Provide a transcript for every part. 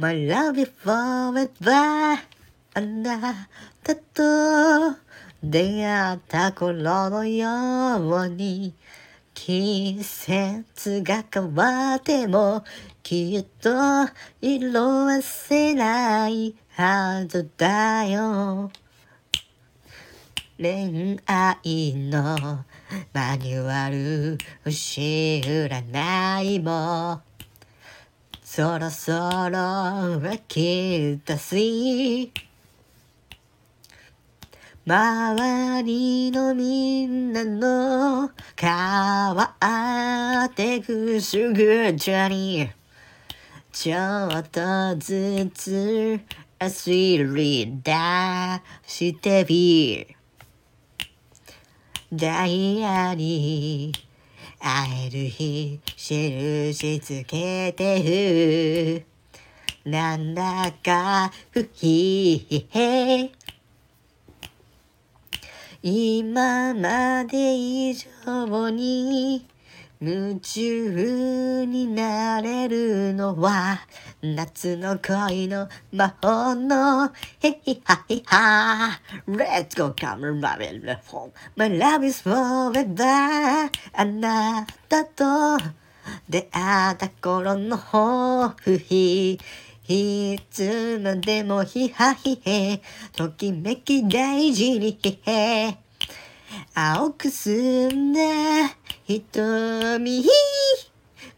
My love is forever. あなたと出会った頃のように季節が変わってもきっと色あせないはずだよ。恋愛のマニュアル星占いもそろそろ秋だし。周りのみんなの変わってくすぐちゃに。ちょっとずつ焦り出してみ。ダイヤに会える日印つけてるなんだか不平今まで以上に夢中になれるのは夏の恋の魔法のヘヒハヒハ Let's go come and love it My love is forever. あなたと出会った頃の抱負いつまでもヒハヒヘときめき大事にヒヘ青く澄んだ瞳。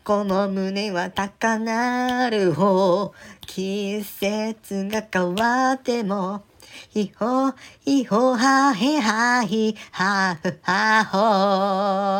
この胸は高鳴る方。季節が変わっても。ひほひほはへはひはふはほ。